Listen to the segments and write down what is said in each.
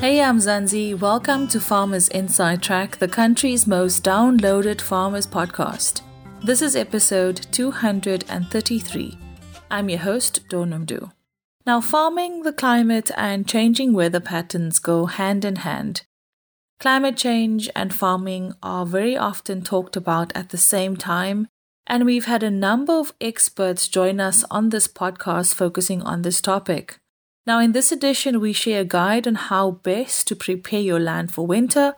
Hey, I'm Zanzi. Welcome to Farmers Inside Track, the country's most downloaded farmers podcast. This is episode 233. I'm your host, Dawn Noemdoe. Now, farming, the climate, and changing weather patterns go hand in hand. Climate change and farming are very often talked about at the same time, and we've had a number of experts join us on this podcast focusing on this topic. Now, in this edition, we share a guide on how best to prepare your land for winter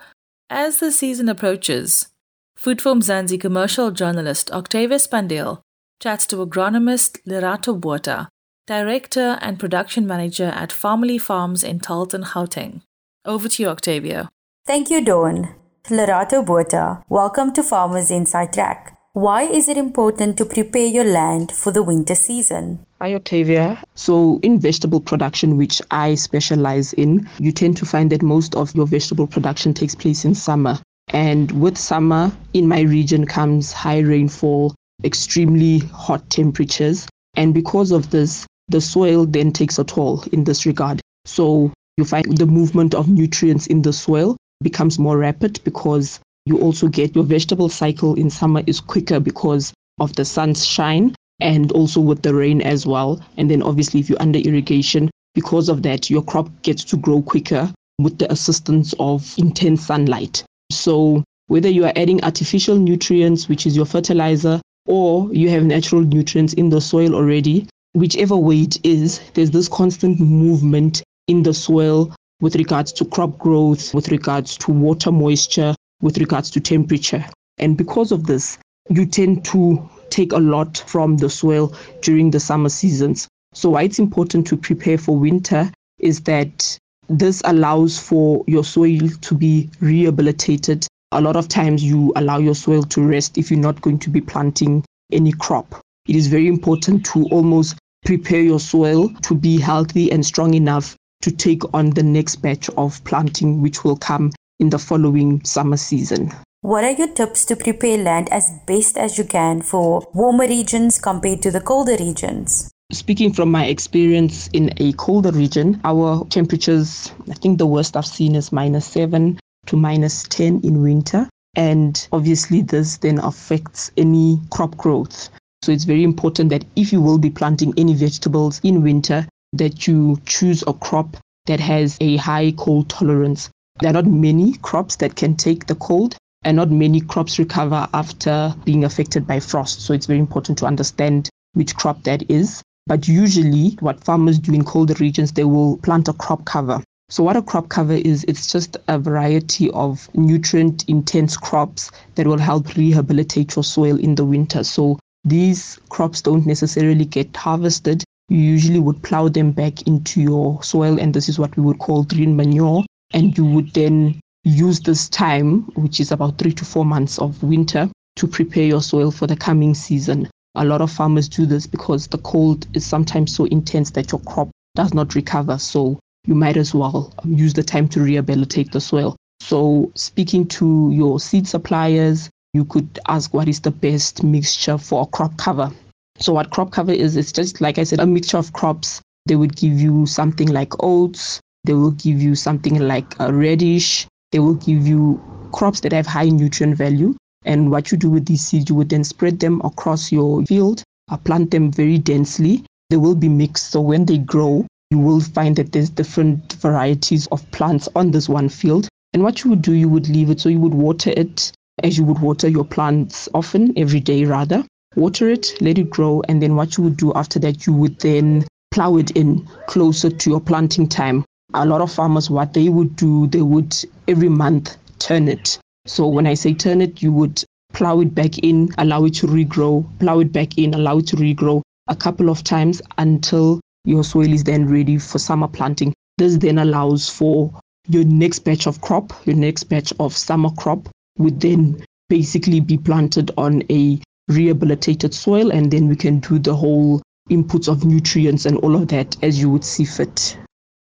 as the season approaches. Food For Mzansi commercial journalist Octavia Spandiel chats to agronomist Lerato Botha, director and production manager at Farmerlee Farms in Tarlton, Gauteng. Over to you, Octavia. Thank you, Dawn. Lerato Botha, welcome to Farmers Inside Track. Why is it important to prepare your land for the winter season? Hi, Octavia. So, in vegetable production, which I specialize in, you tend to find that most of your vegetable production takes place in summer. And with summer, in my region comes high rainfall, extremely hot temperatures. And because of this, the soil then takes a toll in this regard. So, you find the movement of nutrients in the soil becomes more rapid because you also get your vegetable cycle in summer is quicker because of the sun's shine and also with the rain as well. And then obviously if you're under irrigation, because of that, your crop gets to grow quicker with the assistance of intense sunlight. So whether you are adding artificial nutrients, which is your fertilizer, or you have natural nutrients in the soil already, whichever way it is, there's this constant movement in the soil with regards to crop growth, with regards to water moisture, with regards to temperature. And because of this, you tend to take a lot from the soil during the summer seasons. So, why it's important to prepare for winter is that this allows for your soil to be rehabilitated. A lot of times, you allow your soil to rest if you're not going to be planting any crop. It is very important to almost prepare your soil to be healthy and strong enough to take on the next batch of planting, which will come in the following summer season. What are your tips to prepare land as best as you can for warmer regions compared to the colder regions? Speaking from my experience in a colder region, our temperatures, I think the worst I've seen is minus 7 to minus 10 in winter. And obviously, this then affects any crop growth. So it's very important that if you will be planting any vegetables in winter, that you choose a crop that has a high cold tolerance. There are not many crops that can take the cold, and not many crops recover after being affected by frost. So it's very important to understand which crop that is. But usually, what farmers do in colder regions, they will plant a crop cover. So, what a crop cover is, it's just a variety of nutrient intense crops that will help rehabilitate your soil in the winter. So, these crops don't necessarily get harvested, you usually would plow them back into your soil, and this is what we would call green manure. And you would then use this time, which is about three to four months of winter, to prepare your soil for the coming season. A lot of farmers do this because the cold is sometimes so intense that your crop does not recover. So you might as well use the time to rehabilitate the soil. So, speaking to your seed suppliers, you could ask what is the best mixture for a crop cover. So what crop cover is, it's just like I said, a mixture of crops. They would give you something like oats. They will give you something like a radish. They will give you crops that have high nutrient value. And what you do with these seeds, you would then spread them across your field, uh, plant them very densely. They will be mixed. So when they grow, you will find that there's different varieties of plants on this one field. And what you would do, you would leave it. So you would water it as you would water your plants often, every day rather water it, let it grow, and then what you would do after that, you would then plow it in closer to your planting time. A lot of farmers, what they would do, they would every month turn it. So when I say turn it, you would plow it back in, allow it to regrow, plow it back in, allow it to regrow a couple of times until your soil is then ready for summer planting. This then allows for your next batch of crop, your next batch of summer crop would then basically be planted on a rehabilitated soil, and then we can do the whole inputs of nutrients and all of that as you would see fit.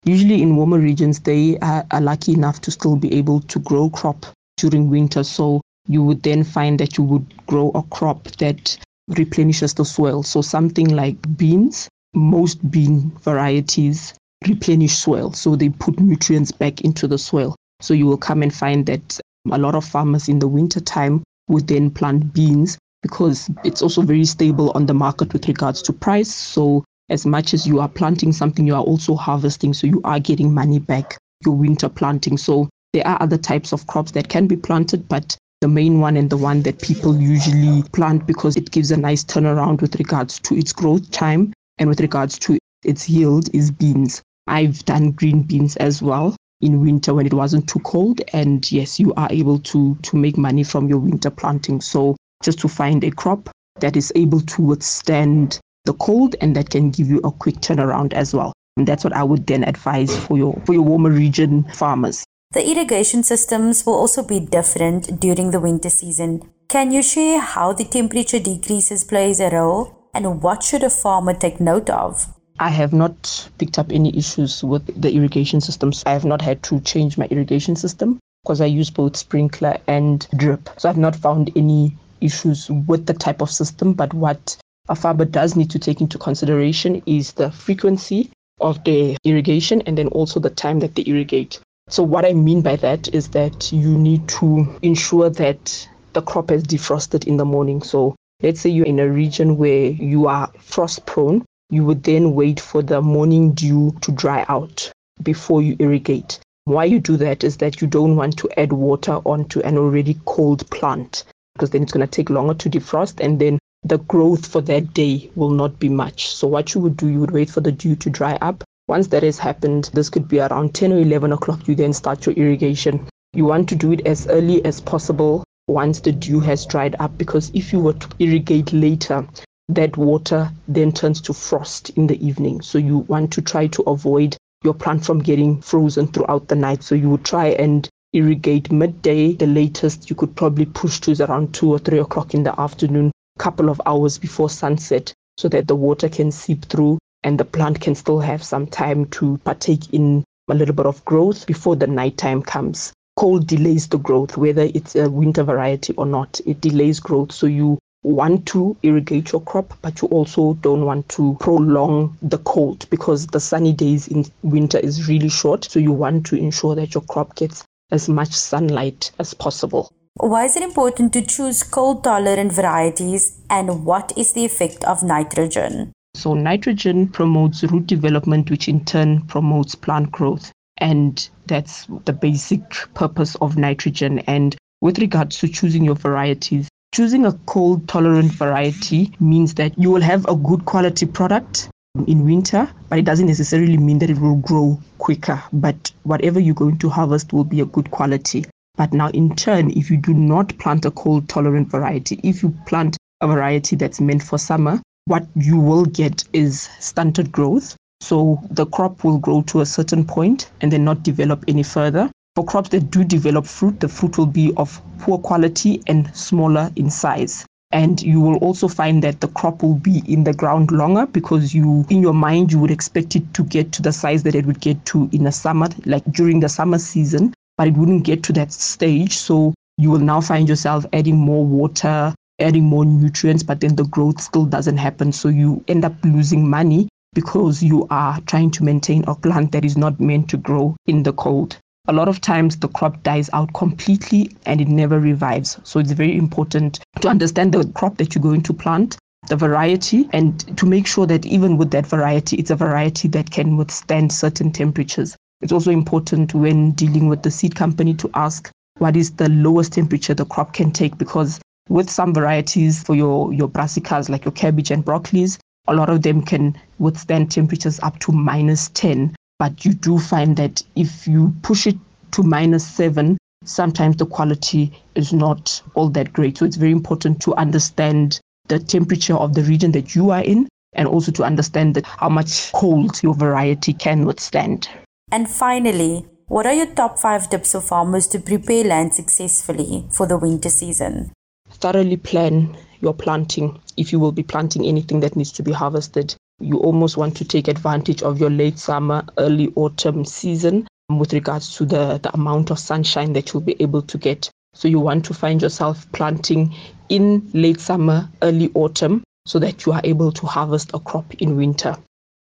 Usually in warmer regions, they are, are lucky enough to still be able to grow crop during winter. So you would then find that you would grow a crop that replenishes the soil. So something like beans, most bean varieties replenish soil. So they put nutrients back into the soil. So you will come and find that a lot of farmers in the winter time would then plant beans because it's also very stable on the market with regards to price. So as much as you are planting something, you are also harvesting. So you are getting money back your winter planting. So there are other types of crops that can be planted, but the main one and the one that people usually plant because it gives a nice turnaround with regards to its growth time and with regards to its yield is beans. I've done green beans as well in winter when it wasn't too cold and yes you are able to to make money from your winter planting so just to find a crop that is able to withstand the cold and that can give you a quick turnaround as well and that's what I would then advise for your for your warmer region farmers the irrigation systems will also be different during the winter season can you share how the temperature decreases plays a role and what should a farmer take note of I have not picked up any issues with the irrigation systems. I have not had to change my irrigation system because I use both sprinkler and drip. So I've not found any issues with the type of system. But what a farmer does need to take into consideration is the frequency of the irrigation and then also the time that they irrigate. So what I mean by that is that you need to ensure that the crop has defrosted in the morning. So let's say you're in a region where you are frost prone, you would then wait for the morning dew to dry out before you irrigate. Why you do that is that you don't want to add water onto an already cold plant because then it's going to take longer to defrost and then the growth for that day will not be much. So what you would do, you would wait for the dew to dry up. Once that has happened, this could be around 10 or 11 o'clock, you then start your irrigation. You want to do it as early as possible once the dew has dried up because if you were to irrigate later, that water then turns to frost in the evening. So you want to try to avoid your plant from getting frozen throughout the night. So you would try and irrigate midday. The latest you could probably push to is around two or three o'clock in the afternoon, couple of hours before sunset, so that the water can seep through and the plant can still have some time to partake in a little bit of growth before the nighttime comes. Cold delays the growth, whether it's a winter variety or not. It delays growth. So you want to irrigate your crop, but you also don't want to prolong the cold because the sunny days in winter is really short. So you want to ensure that your crop gets as much sunlight as possible. Why is it important to choose cold tolerant varieties and what is the effect of nitrogen? So, nitrogen promotes root development, which in turn promotes plant growth. And that's the basic purpose of nitrogen. And with regards to choosing your varieties, Choosing a cold tolerant variety means that you will have a good quality product in winter, but it doesn't necessarily mean that it will grow quicker. But whatever you're going to harvest will be a good quality. But now, in turn, if you do not plant a cold tolerant variety, if you plant a variety that's meant for summer, what you will get is stunted growth. So the crop will grow to a certain point and then not develop any further. For crops that do develop fruit, the fruit will be of poor quality and smaller in size. And you will also find that the crop will be in the ground longer because you, in your mind, you would expect it to get to the size that it would get to in the summer, like during the summer season, but it wouldn't get to that stage. So you will now find yourself adding more water, adding more nutrients, but then the growth still doesn't happen. So you end up losing money because you are trying to maintain a plant that is not meant to grow in the cold a lot of times the crop dies out completely and it never revives. So it's very important to understand the crop that you're going to plant, the variety, and to make sure that even with that variety, it's a variety that can withstand certain temperatures. It's also important when dealing with the seed company to ask what is the lowest temperature the crop can take because with some varieties for your, your brassicas like your cabbage and broccolis, a lot of them can withstand temperatures up to minus 10 but you do find that if you push it to minus seven, sometimes the quality is not all that great. So it's very important to understand the temperature of the region that you are in and also to understand that how much cold your variety can withstand. And finally, what are your top five tips for farmers to prepare land successfully for the winter season? Thoroughly plan your planting if you will be planting anything that needs to be harvested you almost want to take advantage of your late summer, early autumn season with regards to the, the amount of sunshine that you'll be able to get. So you want to find yourself planting in late summer, early autumn so that you are able to harvest a crop in winter.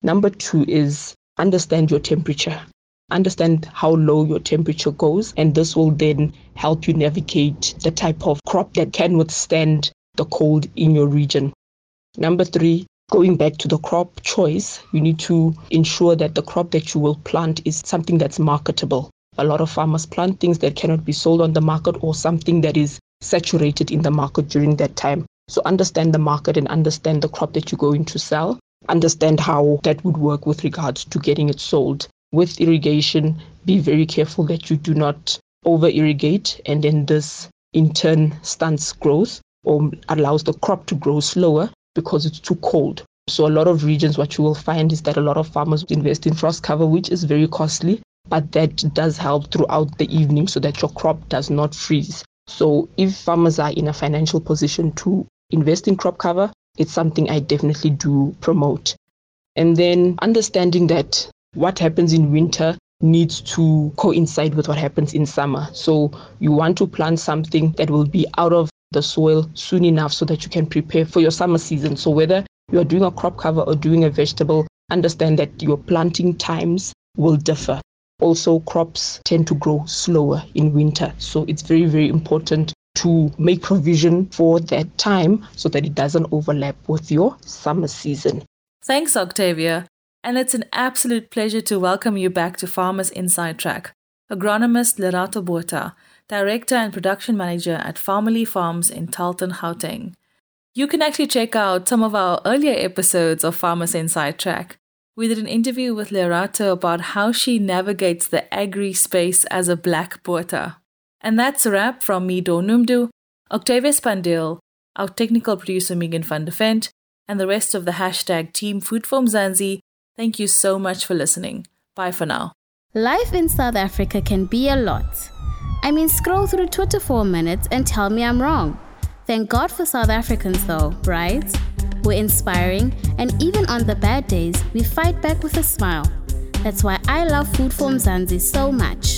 Number two is understand your temperature. Understand how low your temperature goes, and this will then help you navigate the type of crop that can withstand the cold in your region. Number three, going back to the crop choice, you need to ensure that the crop that you will plant is something that's marketable. A lot of farmers plant things that cannot be sold on the market or something that is saturated in the market during that time. So understand the market and understand the crop that you're going to sell. Understand how that would work with regards to getting it sold. With irrigation, be very careful that you do not over irrigate and then this in turn stunts growth or allows the crop to grow slower because it's too cold. So a lot of regions, what you will find is that a lot of farmers invest in frost cover, which is very costly, but that does help throughout the evening so that your crop does not freeze. So if farmers are in a financial position to invest in crop cover, it's something I definitely do promote. And then understanding that what happens in winter needs to coincide with what happens in summer. So you want to plant something that will be out of the soil soon enough so that you can prepare for your summer season. So whether you are doing a crop cover or doing a vegetable, understand that your planting times will differ. Also, crops tend to grow slower in winter. So it's very, very important to make provision for that time so that it doesn't overlap with your summer season. Thanks, Octavia. And it's an absolute pleasure to welcome you back to Farmers Inside Track. Agronomist Lerato Botha Director and Production Manager at Farmerlee Farms in Tarlton, Gauteng. You can actually check out some of our earlier episodes of Farmers Inside Track. We did an interview with Lerato about how she navigates the agri space as a black Botha. And that's a wrap from me, Dawn Noemdoe, Octavia Spandiel, our technical producer Megan van der Vent, and the rest of the hashtag Team Food for Mzansi. Thank you so much for listening. Bye for now. Life in South Africa can be a lot. I mean, scroll through Twitter for a minute and tell me I'm wrong. Thank God for South Africans, though, right? We're inspiring, and even on the bad days, we fight back with a smile. That's why I love Food for Mzansi so much.